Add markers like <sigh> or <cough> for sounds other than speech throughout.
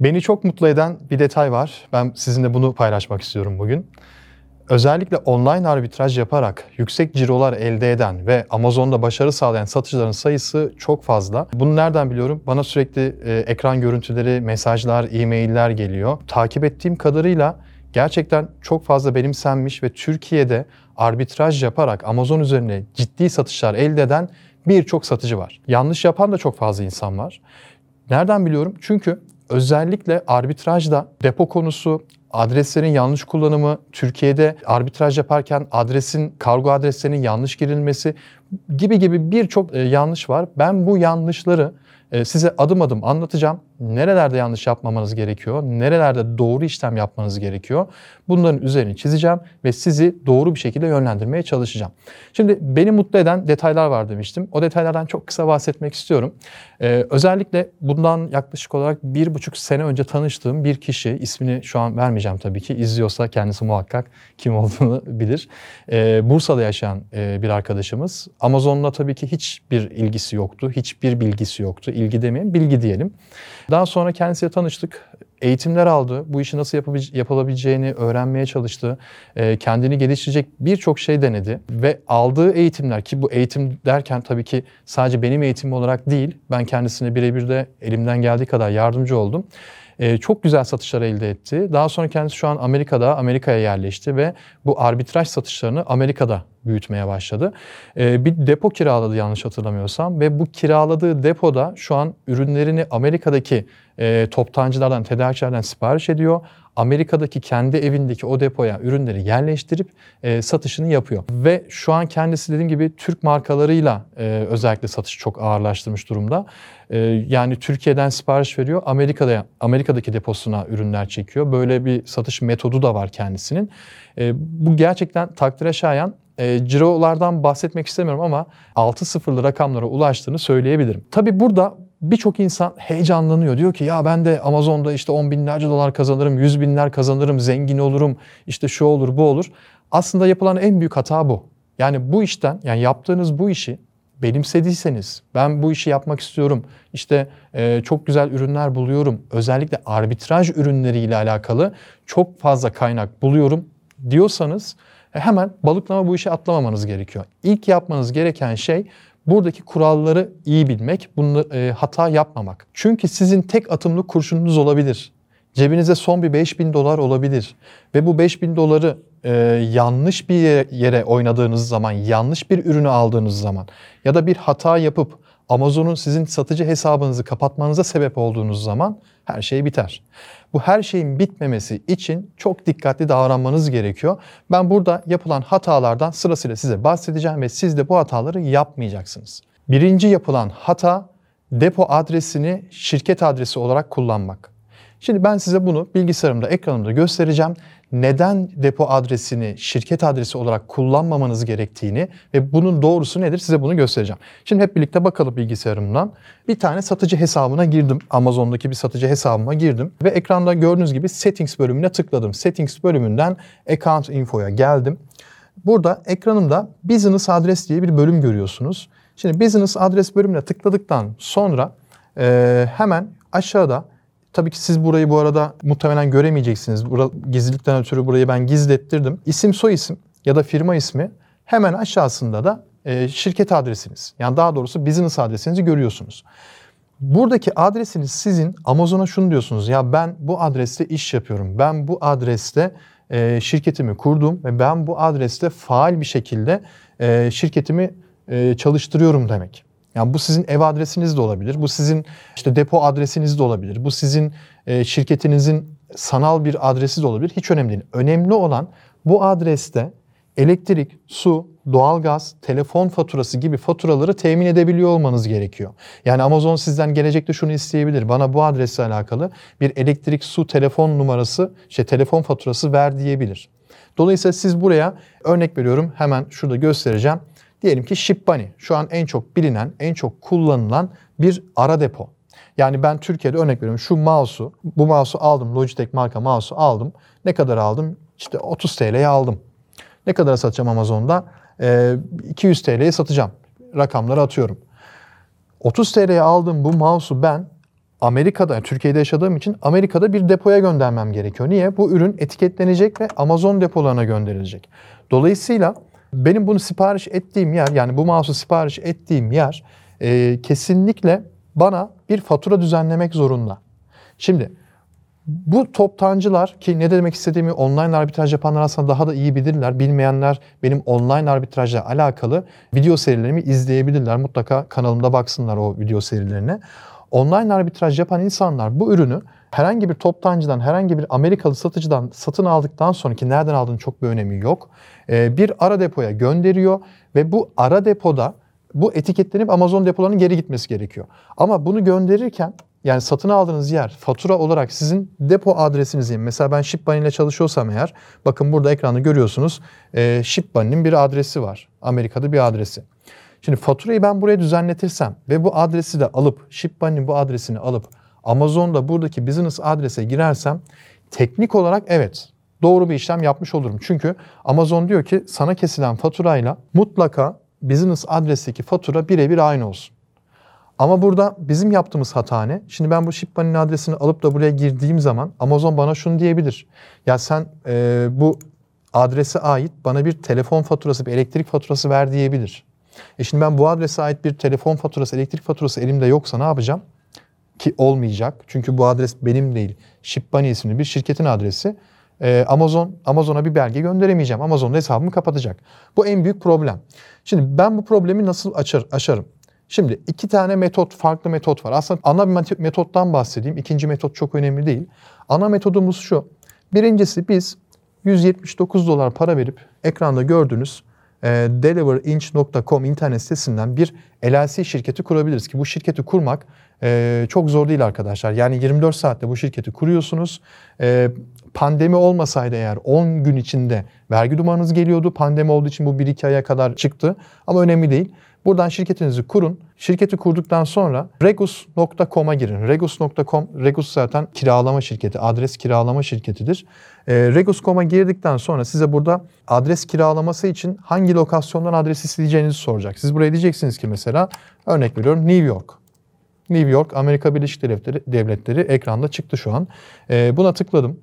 Beni çok mutlu eden bir detay var. Ben sizinle bunu paylaşmak istiyorum bugün. Özellikle online arbitraj yaparak yüksek cirolar elde eden ve Amazon'da başarı sağlayan satıcıların sayısı çok fazla. Bunu nereden biliyorum? Bana sürekli e, ekran görüntüleri, mesajlar, e-mailler geliyor. Takip ettiğim kadarıyla gerçekten çok fazla benimsenmiş ve Türkiye'de arbitraj yaparak Amazon üzerine ciddi satışlar elde eden birçok satıcı var. Yanlış yapan da çok fazla insan var. Nereden biliyorum? Çünkü özellikle arbitrajda depo konusu, adreslerin yanlış kullanımı, Türkiye'de arbitraj yaparken adresin, kargo adreslerinin yanlış girilmesi gibi gibi birçok e, yanlış var. Ben bu yanlışları size adım adım anlatacağım. Nerelerde yanlış yapmamanız gerekiyor, nerelerde doğru işlem yapmanız gerekiyor. Bunların üzerini çizeceğim ve sizi doğru bir şekilde yönlendirmeye çalışacağım. Şimdi beni mutlu eden detaylar var demiştim. O detaylardan çok kısa bahsetmek istiyorum. Ee, özellikle bundan yaklaşık olarak bir buçuk sene önce tanıştığım bir kişi, ismini şu an vermeyeceğim tabii ki, izliyorsa kendisi muhakkak kim olduğunu <laughs> bilir. Ee, Bursa'da yaşayan e, bir arkadaşımız. Amazon'la tabii ki hiçbir ilgisi yoktu, hiçbir bilgisi yoktu. İlgi demeyelim, bilgi diyelim. Daha sonra kendisiyle tanıştık. Eğitimler aldı. Bu işi nasıl yapılabileceğini öğrenmeye çalıştı. E, kendini geliştirecek birçok şey denedi. Ve aldığı eğitimler ki bu eğitim derken tabii ki sadece benim eğitimim olarak değil. Ben kendisine birebir de elimden geldiği kadar yardımcı oldum e, çok güzel satışlar elde etti. Daha sonra kendisi şu an Amerika'da, Amerika'ya yerleşti ve bu arbitraj satışlarını Amerika'da büyütmeye başladı. E, bir depo kiraladı yanlış hatırlamıyorsam ve bu kiraladığı depoda şu an ürünlerini Amerika'daki e, toptancılardan, tedarikçilerden sipariş ediyor. Amerika'daki kendi evindeki o depoya ürünleri yerleştirip e, satışını yapıyor. Ve şu an kendisi dediğim gibi Türk markalarıyla e, özellikle satışı çok ağırlaştırmış durumda. E, yani Türkiye'den sipariş veriyor, Amerika'da Amerika'daki deposuna ürünler çekiyor. Böyle bir satış metodu da var kendisinin. E, bu gerçekten takdire şayan e, cirolardan bahsetmek istemiyorum ama 6 sıfırlı rakamlara ulaştığını söyleyebilirim. Tabi burada birçok insan heyecanlanıyor. Diyor ki ya ben de Amazon'da işte 10 binlerce dolar kazanırım, 100 binler kazanırım, zengin olurum, işte şu olur bu olur. Aslında yapılan en büyük hata bu. Yani bu işten, yani yaptığınız bu işi benimsediyseniz, ben bu işi yapmak istiyorum, işte e, çok güzel ürünler buluyorum, özellikle arbitraj ürünleriyle alakalı çok fazla kaynak buluyorum diyorsanız e, hemen balıklama bu işe atlamamanız gerekiyor. İlk yapmanız gereken şey buradaki kuralları iyi bilmek, bunu e, hata yapmamak. Çünkü sizin tek atımlık kurşununuz olabilir. Cebinize son bir 5000 dolar olabilir ve bu 5000 doları e, yanlış bir yere, yere oynadığınız zaman, yanlış bir ürünü aldığınız zaman ya da bir hata yapıp Amazon'un sizin satıcı hesabınızı kapatmanıza sebep olduğunuz zaman her şey biter. Bu her şeyin bitmemesi için çok dikkatli davranmanız gerekiyor. Ben burada yapılan hatalardan sırasıyla size bahsedeceğim ve siz de bu hataları yapmayacaksınız. Birinci yapılan hata depo adresini şirket adresi olarak kullanmak. Şimdi ben size bunu bilgisayarımda, ekranımda göstereceğim neden depo adresini şirket adresi olarak kullanmamanız gerektiğini ve bunun doğrusu nedir size bunu göstereceğim. Şimdi hep birlikte bakalım bilgisayarımdan. Bir tane satıcı hesabına girdim. Amazon'daki bir satıcı hesabıma girdim ve ekranda gördüğünüz gibi settings bölümüne tıkladım. Settings bölümünden account info'ya geldim. Burada ekranımda business adres diye bir bölüm görüyorsunuz. Şimdi business adres bölümüne tıkladıktan sonra e, hemen aşağıda Tabii ki siz burayı bu arada muhtemelen göremeyeceksiniz. Bura, gizlilikten ötürü burayı ben gizlettirdim. İsim soy isim ya da firma ismi hemen aşağısında da e, şirket adresiniz. Yani daha doğrusu business adresinizi görüyorsunuz. Buradaki adresiniz sizin Amazon'a şunu diyorsunuz. Ya ben bu adreste iş yapıyorum. Ben bu adreste e, şirketimi kurdum ve ben bu adreste faal bir şekilde e, şirketimi e, çalıştırıyorum demek. Yani bu sizin ev adresiniz de olabilir. Bu sizin işte depo adresiniz de olabilir. Bu sizin e, şirketinizin sanal bir adresi de olabilir. Hiç önemli değil. Önemli olan bu adreste elektrik, su, doğalgaz, telefon faturası gibi faturaları temin edebiliyor olmanız gerekiyor. Yani Amazon sizden gelecekte şunu isteyebilir. Bana bu adresle alakalı bir elektrik, su, telefon numarası, işte telefon faturası ver diyebilir. Dolayısıyla siz buraya örnek veriyorum hemen şurada göstereceğim. Diyelim ki Shipbunny şu an en çok bilinen, en çok kullanılan bir ara depo. Yani ben Türkiye'de örnek veriyorum şu mouse'u, bu mouse'u aldım, Logitech marka mouse'u aldım. Ne kadar aldım? İşte 30 TL'ye aldım. Ne kadar satacağım Amazon'da? Ee, 200 TL'ye satacağım. Rakamları atıyorum. 30 TL'ye aldığım bu mouse'u ben Amerika'da, yani Türkiye'de yaşadığım için Amerika'da bir depoya göndermem gerekiyor. Niye? Bu ürün etiketlenecek ve Amazon depolarına gönderilecek. Dolayısıyla benim bunu sipariş ettiğim yer, yani bu mouse'u sipariş ettiğim yer e, kesinlikle bana bir fatura düzenlemek zorunda. Şimdi bu toptancılar ki ne demek istediğimi online arbitraj yapanlar aslında daha da iyi bilirler. Bilmeyenler benim online arbitrajla alakalı video serilerimi izleyebilirler. Mutlaka kanalımda baksınlar o video serilerine. Online arbitraj yapan insanlar bu ürünü herhangi bir toptancıdan, herhangi bir Amerikalı satıcıdan satın aldıktan sonra ki nereden aldığının çok bir önemi yok. E, bir ara depoya gönderiyor ve bu ara depoda bu etiketlenip Amazon depolarının geri gitmesi gerekiyor. Ama bunu gönderirken yani satın aldığınız yer fatura olarak sizin depo adresiniz Mesela ben ShipBunny ile çalışıyorsam eğer bakın burada ekranda görüyorsunuz e, ShipBunny'nin bir adresi var. Amerika'da bir adresi. Şimdi faturayı ben buraya düzenletirsem ve bu adresi de alıp ShipBunny'nin bu adresini alıp Amazon'da buradaki business adrese girersem teknik olarak evet doğru bir işlem yapmış olurum. Çünkü Amazon diyor ki sana kesilen faturayla mutlaka business adresteki fatura birebir aynı olsun. Ama burada bizim yaptığımız hata ne? Şimdi ben bu ShipMoney'nin adresini alıp da buraya girdiğim zaman Amazon bana şunu diyebilir. Ya sen e, bu adrese ait bana bir telefon faturası, bir elektrik faturası ver diyebilir. E şimdi ben bu adrese ait bir telefon faturası, elektrik faturası elimde yoksa ne yapacağım? Ki olmayacak. Çünkü bu adres benim değil. ShipMoney isimli bir şirketin adresi. Ee, Amazon Amazon'a bir belge gönderemeyeceğim. Amazon hesabımı kapatacak. Bu en büyük problem. Şimdi ben bu problemi nasıl açar, aşarım? Şimdi iki tane metot, farklı metot var. Aslında ana bir metottan bahsedeyim. İkinci metot çok önemli değil. Ana metodumuz şu. Birincisi biz 179 dolar para verip ekranda gördüğünüz e, deliverinch.com internet sitesinden bir LLC şirketi kurabiliriz ki bu şirketi kurmak e, çok zor değil arkadaşlar. Yani 24 saatte bu şirketi kuruyorsunuz. E, pandemi olmasaydı eğer 10 gün içinde vergi numaranız geliyordu. Pandemi olduğu için bu 1-2 aya kadar çıktı ama önemli değil. Buradan şirketinizi kurun. Şirketi kurduktan sonra regus.com'a girin. Regus.com, Regus zaten kiralama şirketi, adres kiralama şirketidir. E, Regus.com'a girdikten sonra size burada adres kiralaması için hangi lokasyondan adres isteyeceğinizi soracak. Siz buraya diyeceksiniz ki mesela örnek veriyorum New York. New York, Amerika Birleşik Devletleri, Devletleri ekranda çıktı şu an. E, buna tıkladım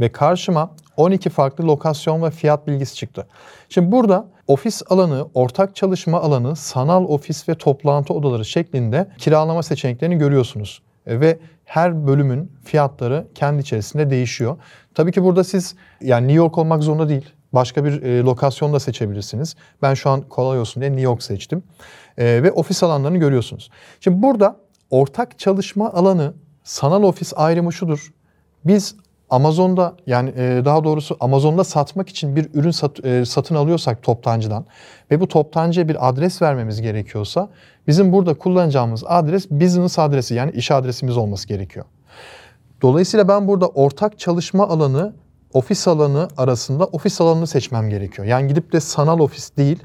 ve karşıma 12 farklı lokasyon ve fiyat bilgisi çıktı. Şimdi burada ofis alanı, ortak çalışma alanı, sanal ofis ve toplantı odaları şeklinde kiralama seçeneklerini görüyorsunuz. E, ve her bölümün fiyatları kendi içerisinde değişiyor. Tabii ki burada siz yani New York olmak zorunda değil. Başka bir e, lokasyon da seçebilirsiniz. Ben şu an kolay olsun diye New York seçtim. E, ve ofis alanlarını görüyorsunuz. Şimdi burada ortak çalışma alanı sanal ofis ayrımı şudur. Biz Amazon'da yani e, daha doğrusu Amazon'da satmak için bir ürün sat, e, satın alıyorsak toptancıdan ve bu toptancıya bir adres vermemiz gerekiyorsa bizim burada kullanacağımız adres business adresi yani iş adresimiz olması gerekiyor. Dolayısıyla ben burada ortak çalışma alanı, ofis alanı arasında ofis alanını seçmem gerekiyor. Yani gidip de sanal ofis değil,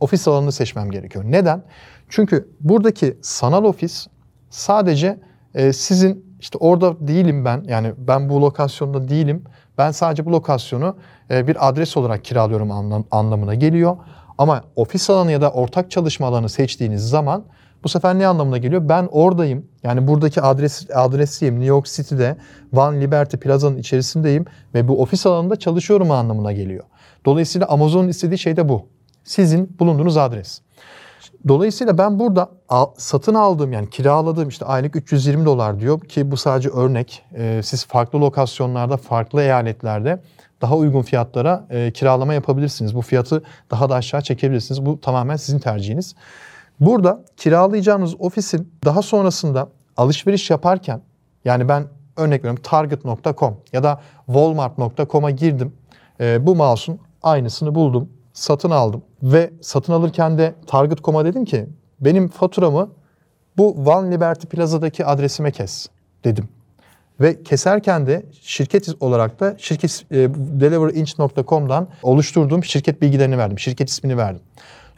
ofis alanını seçmem gerekiyor. Neden? Çünkü buradaki sanal ofis sadece e, sizin işte orada değilim ben. Yani ben bu lokasyonda değilim. Ben sadece bu lokasyonu e, bir adres olarak kiralıyorum anlam, anlamına geliyor. Ama ofis alanı ya da ortak çalışma alanı seçtiğiniz zaman bu sefer ne anlamına geliyor? Ben oradayım. Yani buradaki adres adresiyim. New York City'de One Liberty Plaza'nın içerisindeyim ve bu ofis alanında çalışıyorum anlamına geliyor. Dolayısıyla Amazon'un istediği şey de bu. Sizin bulunduğunuz adres. Dolayısıyla ben burada satın aldığım yani kiraladığım işte aylık 320 dolar diyor ki bu sadece örnek. Ee, siz farklı lokasyonlarda, farklı eyaletlerde daha uygun fiyatlara e, kiralama yapabilirsiniz. Bu fiyatı daha da aşağı çekebilirsiniz. Bu tamamen sizin tercihiniz. Burada kiralayacağınız ofisin daha sonrasında alışveriş yaparken yani ben örnek veriyorum target.com ya da walmart.com'a girdim. E, bu mouse'un aynısını buldum satın aldım. Ve satın alırken de Target.com'a dedim ki benim faturamı bu One Liberty Plaza'daki adresime kes dedim. Ve keserken de şirket olarak da şirket e, deliverinch.com'dan oluşturduğum şirket bilgilerini verdim. Şirket ismini verdim.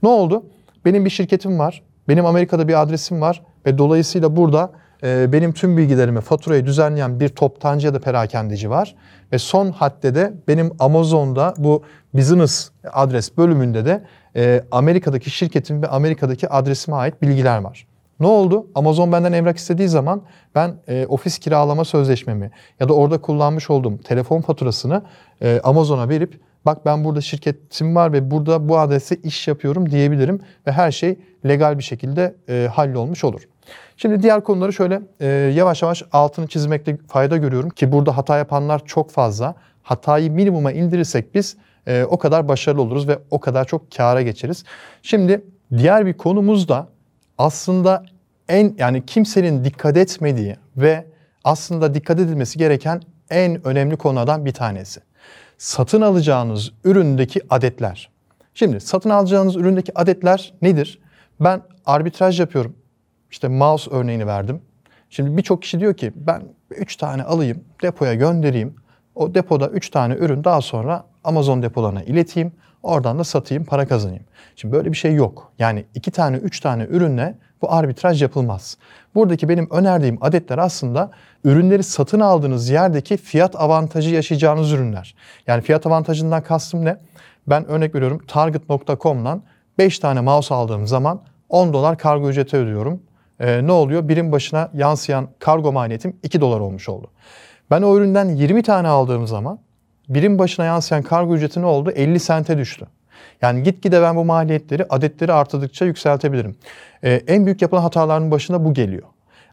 Ne oldu? Benim bir şirketim var. Benim Amerika'da bir adresim var ve dolayısıyla burada e, benim tüm bilgilerimi, faturayı düzenleyen bir toptancı ya da perakendeci var. Ve son hadde de benim Amazon'da bu business adres bölümünde de e, Amerika'daki şirketim ve Amerika'daki adresime ait bilgiler var. Ne oldu? Amazon benden evrak istediği zaman ben e, ofis kiralama sözleşmemi ya da orada kullanmış olduğum telefon faturasını e, Amazon'a verip bak ben burada şirketim var ve burada bu adrese iş yapıyorum diyebilirim ve her şey legal bir şekilde e, hallolmuş olur. Şimdi diğer konuları şöyle e, yavaş yavaş altını çizmekte fayda görüyorum ki burada hata yapanlar çok fazla. Hatayı minimuma indirirsek biz e, o kadar başarılı oluruz ve o kadar çok kâra geçeriz. Şimdi diğer bir konumuz da aslında en yani kimsenin dikkat etmediği ve aslında dikkat edilmesi gereken en önemli konulardan bir tanesi. Satın alacağınız üründeki adetler. Şimdi satın alacağınız üründeki adetler nedir? Ben arbitraj yapıyorum. İşte mouse örneğini verdim. Şimdi birçok kişi diyor ki ben 3 tane alayım, depoya göndereyim. O depoda 3 tane ürün daha sonra Amazon depolarına ileteyim. Oradan da satayım, para kazanayım. Şimdi böyle bir şey yok. Yani 2 tane, 3 tane ürünle bu arbitraj yapılmaz. Buradaki benim önerdiğim adetler aslında ürünleri satın aldığınız yerdeki fiyat avantajı yaşayacağınız ürünler. Yani fiyat avantajından kastım ne? Ben örnek veriyorum target.com'dan 5 tane mouse aldığım zaman 10 dolar kargo ücreti ödüyorum. Ee, ne oluyor? Birim başına yansıyan kargo maliyetim 2 dolar olmuş oldu. Ben o üründen 20 tane aldığım zaman birim başına yansıyan kargo ücreti ne oldu? 50 sente düştü. Yani gitgide ben bu maliyetleri adetleri artırdıkça yükseltebilirim. Ee, en büyük yapılan hataların başında bu geliyor.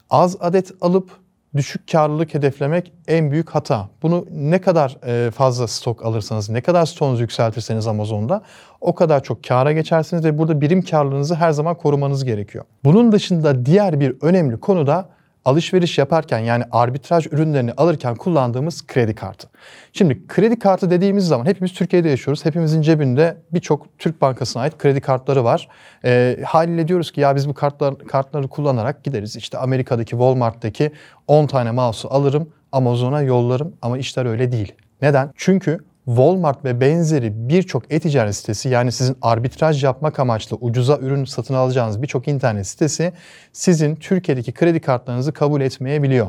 Az adet alıp düşük karlılık hedeflemek en büyük hata. Bunu ne kadar e, fazla stok alırsanız, ne kadar stoğunuzu yükseltirseniz Amazon'da o kadar çok kâra geçersiniz ve burada birim karlılığınızı her zaman korumanız gerekiyor. Bunun dışında diğer bir önemli konu da alışveriş yaparken yani arbitraj ürünlerini alırken kullandığımız kredi kartı. Şimdi kredi kartı dediğimiz zaman hepimiz Türkiye'de yaşıyoruz. Hepimizin cebinde birçok Türk Bankası'na ait kredi kartları var. E, haliyle diyoruz ki ya biz bu kartlar, kartları kullanarak gideriz. İşte Amerika'daki Walmart'taki 10 tane mouse'u alırım Amazon'a yollarım ama işler öyle değil. Neden? Çünkü Walmart ve benzeri birçok e-ticaret sitesi yani sizin arbitraj yapmak amaçlı ucuza ürün satın alacağınız birçok internet sitesi sizin Türkiye'deki kredi kartlarınızı kabul etmeyebiliyor.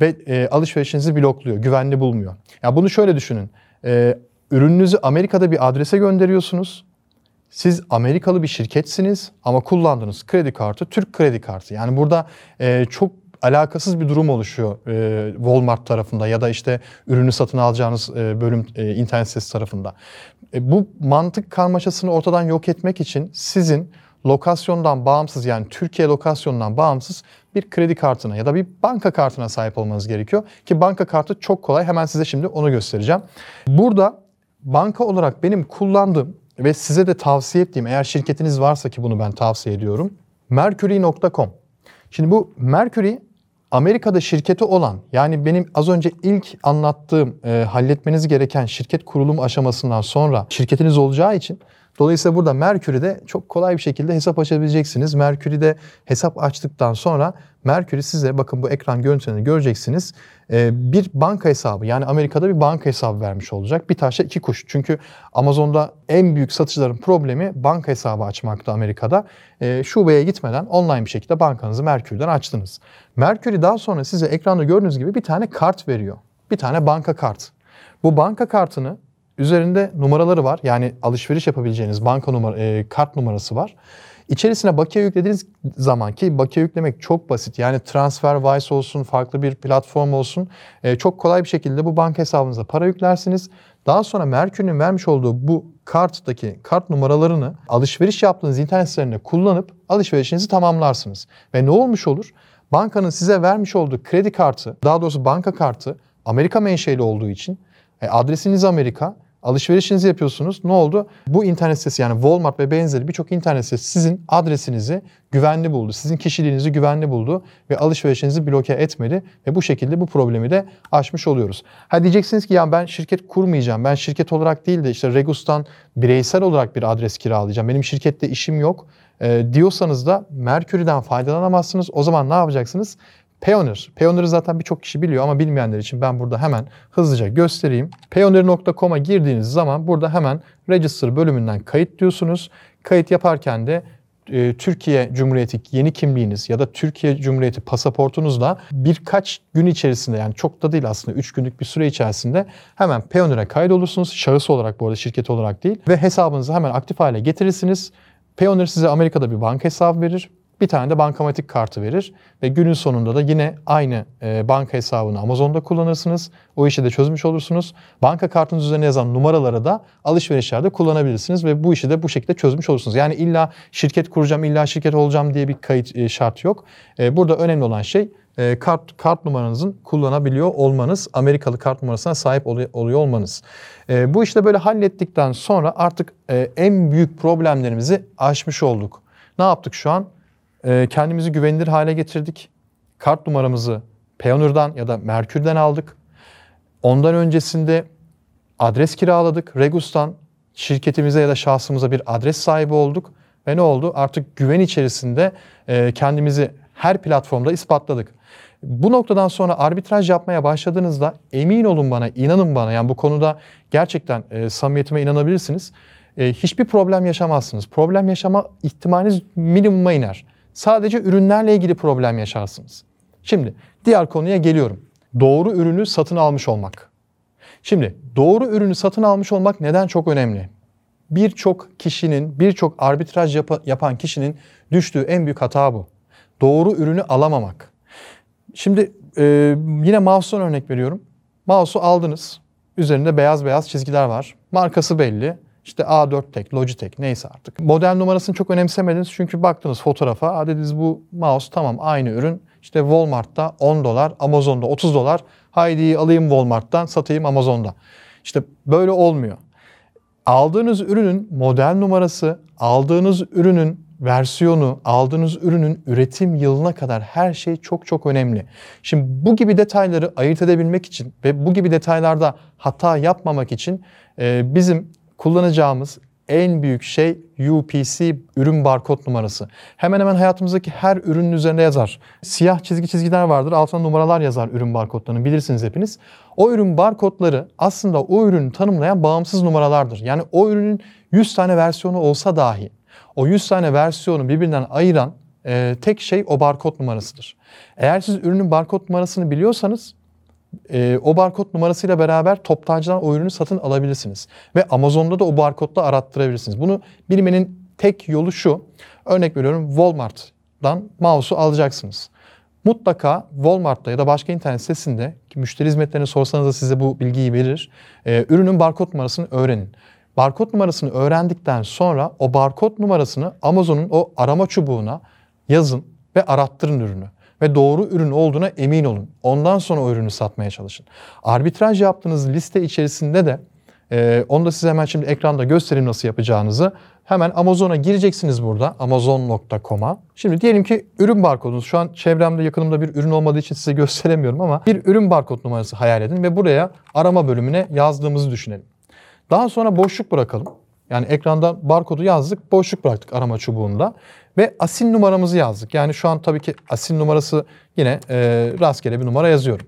Ve e, alışverişinizi blokluyor, güvenli bulmuyor. Ya yani bunu şöyle düşünün. E, ürününüzü Amerika'da bir adrese gönderiyorsunuz. Siz Amerikalı bir şirketsiniz ama kullandığınız kredi kartı Türk kredi kartı. Yani burada e, çok alakasız bir durum oluşuyor e, Walmart tarafında ya da işte ürünü satın alacağınız e, bölüm e, internet sitesi tarafında. E, bu mantık karmaşasını ortadan yok etmek için sizin lokasyondan bağımsız yani Türkiye lokasyonundan bağımsız bir kredi kartına ya da bir banka kartına sahip olmanız gerekiyor. Ki banka kartı çok kolay. Hemen size şimdi onu göstereceğim. Burada banka olarak benim kullandığım ve size de tavsiye ettiğim eğer şirketiniz varsa ki bunu ben tavsiye ediyorum. Mercury.com. Şimdi bu Mercury Amerika'da şirketi olan yani benim az önce ilk anlattığım e, halletmeniz gereken şirket kurulum aşamasından sonra şirketiniz olacağı için dolayısıyla burada Mercury'de çok kolay bir şekilde hesap açabileceksiniz. Mercury'de hesap açtıktan sonra Mercury size bakın bu ekran görüntülerini göreceksiniz. E, bir banka hesabı yani Amerika'da bir banka hesabı vermiş olacak. Bir taşla iki kuş. Çünkü Amazon'da en büyük satıcıların problemi banka hesabı açmakta Amerika'da. E, şubeye gitmeden online bir şekilde bankanızı Mercury'den açtınız. Mercury daha sonra size ekranda gördüğünüz gibi bir tane kart veriyor. Bir tane banka kart. Bu banka kartını üzerinde numaraları var. Yani alışveriş yapabileceğiniz banka numara, e, kart numarası var. İçerisine bakiye yüklediğiniz zaman ki bakiye yüklemek çok basit. Yani TransferWise olsun, farklı bir platform olsun. E, çok kolay bir şekilde bu banka hesabınıza para yüklersiniz. Daha sonra Merkür'ün vermiş olduğu bu karttaki kart numaralarını alışveriş yaptığınız internet sitelerinde kullanıp alışverişinizi tamamlarsınız. Ve ne olmuş olur? Bankanın size vermiş olduğu kredi kartı, daha doğrusu banka kartı Amerika menşeli olduğu için e, adresiniz Amerika, alışverişinizi yapıyorsunuz. Ne oldu? Bu internet sitesi yani Walmart ve benzeri birçok internet sitesi sizin adresinizi güvenli buldu. Sizin kişiliğinizi güvenli buldu ve alışverişinizi bloke etmedi ve bu şekilde bu problemi de aşmış oluyoruz. Ha diyeceksiniz ki ya ben şirket kurmayacağım. Ben şirket olarak değil de işte Regus'tan bireysel olarak bir adres kiralayacağım. Benim şirkette işim yok e, diyorsanız da Mercury'den faydalanamazsınız. O zaman ne yapacaksınız? Payoneer. Payoneer'ı zaten birçok kişi biliyor ama bilmeyenler için ben burada hemen hızlıca göstereyim. Payoneer.com'a girdiğiniz zaman burada hemen Register bölümünden kayıt diyorsunuz. Kayıt yaparken de e, Türkiye Cumhuriyeti yeni kimliğiniz ya da Türkiye Cumhuriyeti pasaportunuzla birkaç gün içerisinde yani çok da değil aslında 3 günlük bir süre içerisinde hemen Payoneer'e kaydolursunuz. Şahıs olarak bu arada şirket olarak değil ve hesabınızı hemen aktif hale getirirsiniz. Payoneer size Amerika'da bir banka hesabı verir. Bir tane de bankamatik kartı verir ve günün sonunda da yine aynı e, banka hesabını Amazon'da kullanırsınız. O işi de çözmüş olursunuz. Banka kartınız üzerine yazan numaraları da alışverişlerde kullanabilirsiniz ve bu işi de bu şekilde çözmüş olursunuz. Yani illa şirket kuracağım, illa şirket olacağım diye bir kayıt e, şart yok. E, burada önemli olan şey e, kart kart numaranızın kullanabiliyor olmanız, Amerikalı kart numarasına sahip oluyor, olmanız. E, bu işte böyle hallettikten sonra artık e, en büyük problemlerimizi aşmış olduk. Ne yaptık şu an? E, kendimizi güvenilir hale getirdik. Kart numaramızı Payoneer'dan ya da Merkür'den aldık. Ondan öncesinde adres kiraladık. Regus'tan şirketimize ya da şahsımıza bir adres sahibi olduk. Ve ne oldu? Artık güven içerisinde e, kendimizi her platformda ispatladık. Bu noktadan sonra arbitraj yapmaya başladığınızda emin olun bana, inanın bana yani bu konuda gerçekten e, samimiyetime inanabilirsiniz. E, hiçbir problem yaşamazsınız. Problem yaşama ihtimaliniz minimuma iner. Sadece ürünlerle ilgili problem yaşarsınız. Şimdi diğer konuya geliyorum. Doğru ürünü satın almış olmak. Şimdi doğru ürünü satın almış olmak neden çok önemli? Birçok kişinin, birçok arbitraj yap- yapan kişinin düştüğü en büyük hata bu. Doğru ürünü alamamak. Şimdi e, yine mouse'dan örnek veriyorum. Mouse'u aldınız. Üzerinde beyaz beyaz çizgiler var. Markası belli. İşte A4 Tek, Logitech neyse artık. Model numarasını çok önemsemediniz çünkü baktınız fotoğrafa. Ha dediniz bu mouse tamam aynı ürün. İşte Walmart'ta 10 dolar, Amazon'da 30 dolar. Haydi alayım Walmart'tan satayım Amazon'da. İşte böyle olmuyor. Aldığınız ürünün model numarası, aldığınız ürünün versiyonu, aldığınız ürünün üretim yılına kadar her şey çok çok önemli. Şimdi bu gibi detayları ayırt edebilmek için ve bu gibi detaylarda hata yapmamak için e, bizim kullanacağımız en büyük şey UPC ürün barkod numarası. Hemen hemen hayatımızdaki her ürünün üzerinde yazar. Siyah çizgi çizgiler vardır. Altına numaralar yazar ürün barkodlarını bilirsiniz hepiniz. O ürün barkodları aslında o ürünü tanımlayan bağımsız numaralardır. Yani o ürünün 100 tane versiyonu olsa dahi o 100 tane versiyonu birbirinden ayıran e, tek şey o barkod numarasıdır. Eğer siz ürünün barkod numarasını biliyorsanız e, o barkod numarasıyla beraber toptancıdan o ürünü satın alabilirsiniz. Ve Amazon'da da o barkodla arattırabilirsiniz. Bunu bilmenin tek yolu şu. Örnek veriyorum Walmart'dan mouse'u alacaksınız. Mutlaka Walmart'ta ya da başka internet sitesinde ki müşteri hizmetlerini sorsanız da size bu bilgiyi verir. E, ürünün barkod numarasını öğrenin. Barkod numarasını öğrendikten sonra o barkod numarasını Amazon'un o arama çubuğuna yazın ve arattırın ürünü. Ve doğru ürün olduğuna emin olun. Ondan sonra o ürünü satmaya çalışın. Arbitraj yaptığınız liste içerisinde de e, onu da size hemen şimdi ekranda göstereyim nasıl yapacağınızı. Hemen Amazon'a gireceksiniz burada amazon.com'a. Şimdi diyelim ki ürün barkodunuz. Şu an çevremde yakınımda bir ürün olmadığı için size <laughs> gösteremiyorum ama bir ürün barkod numarası hayal edin ve buraya arama bölümüne yazdığımızı düşünelim. Daha sonra boşluk bırakalım. Yani ekranda barkodu yazdık, boşluk bıraktık arama çubuğunda ve asin numaramızı yazdık. Yani şu an tabii ki asin numarası yine e, rastgele bir numara yazıyorum.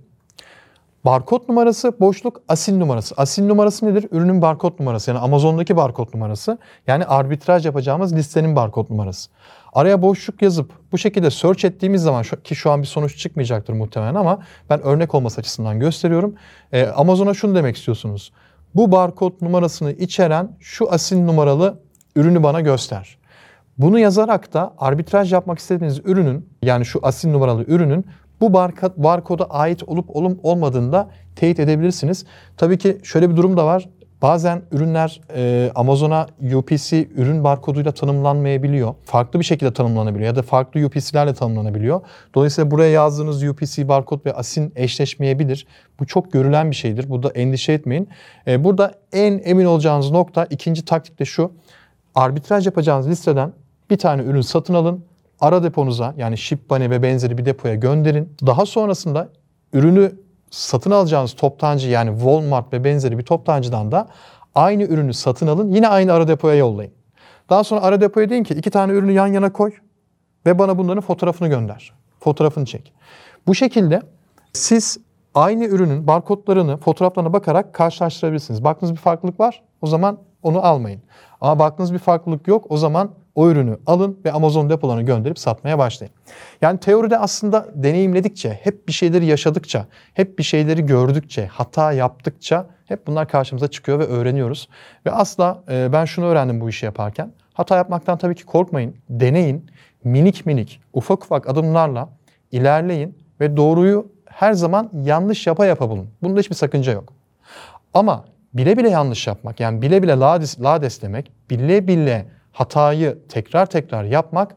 Barkod numarası, boşluk, asin numarası. Asin numarası nedir? Ürünün barkod numarası. Yani Amazon'daki barkod numarası. Yani arbitraj yapacağımız listenin barkod numarası. Araya boşluk yazıp bu şekilde search ettiğimiz zaman ki şu an bir sonuç çıkmayacaktır muhtemelen ama ben örnek olması açısından gösteriyorum. Ee, Amazon'a şunu demek istiyorsunuz. Bu barkod numarasını içeren şu asin numaralı ürünü bana göster. Bunu yazarak da arbitraj yapmak istediğiniz ürünün yani şu asin numaralı ürünün bu barkoda ait olup olup olmadığını da teyit edebilirsiniz. Tabii ki şöyle bir durum da var. Bazen ürünler e, Amazon'a UPC ürün barkoduyla tanımlanmayabiliyor. Farklı bir şekilde tanımlanabiliyor ya da farklı UPC'lerle tanımlanabiliyor. Dolayısıyla buraya yazdığınız UPC barkod ve ASIN eşleşmeyebilir. Bu çok görülen bir şeydir. Burada endişe etmeyin. E, burada en emin olacağınız nokta ikinci taktik de şu. Arbitraj yapacağınız listeden bir tane ürün satın alın. Ara deponuza yani Shipbane ve benzeri bir depoya gönderin. Daha sonrasında ürünü satın alacağınız toptancı yani Walmart ve benzeri bir toptancıdan da aynı ürünü satın alın. Yine aynı ara depoya yollayın. Daha sonra ara depoya deyin ki iki tane ürünü yan yana koy ve bana bunların fotoğrafını gönder. Fotoğrafını çek. Bu şekilde siz aynı ürünün barkodlarını, fotoğraflarına bakarak karşılaştırabilirsiniz. Baktığınız bir farklılık var, o zaman onu almayın. Ama baktığınız bir farklılık yok, o zaman o ürünü alın ve Amazon depolarına gönderip satmaya başlayın. Yani teoride aslında deneyimledikçe, hep bir şeyleri yaşadıkça, hep bir şeyleri gördükçe, hata yaptıkça hep bunlar karşımıza çıkıyor ve öğreniyoruz. Ve asla e, ben şunu öğrendim bu işi yaparken. Hata yapmaktan tabii ki korkmayın, deneyin. minik minik, ufak ufak adımlarla ilerleyin ve doğruyu her zaman yanlış yapa yapa bulun. Bunda hiçbir sakınca yok. Ama bile bile yanlış yapmak, yani bile bile lades, lades demek, bile bile hatayı tekrar tekrar yapmak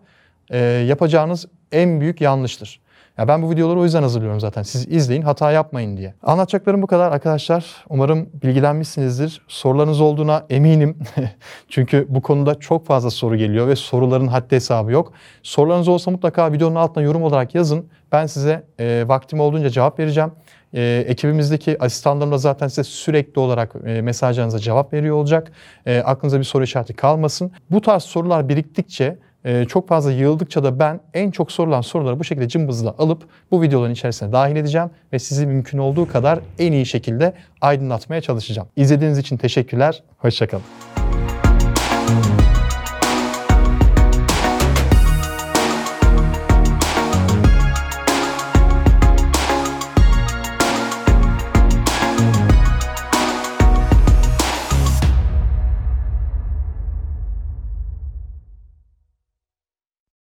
e, yapacağınız en büyük yanlıştır. Ya ben bu videoları o yüzden hazırlıyorum zaten. Siz izleyin, hata yapmayın diye. Anlatacaklarım bu kadar arkadaşlar. Umarım bilgilenmişsinizdir. Sorularınız olduğuna eminim. <laughs> Çünkü bu konuda çok fazla soru geliyor ve soruların haddi hesabı yok. Sorularınız olsa mutlaka videonun altına yorum olarak yazın. Ben size e, vaktim olduğunca cevap vereceğim. E, ekibimizdeki asistanlarım da zaten size sürekli olarak e, mesajlarınıza cevap veriyor olacak. E, aklınıza bir soru işareti kalmasın. Bu tarz sorular biriktikçe e, çok fazla yığıldıkça da ben en çok sorulan soruları bu şekilde cımbızla alıp bu videoların içerisine dahil edeceğim ve sizi mümkün olduğu kadar en iyi şekilde aydınlatmaya çalışacağım. İzlediğiniz için teşekkürler. Hoşçakalın.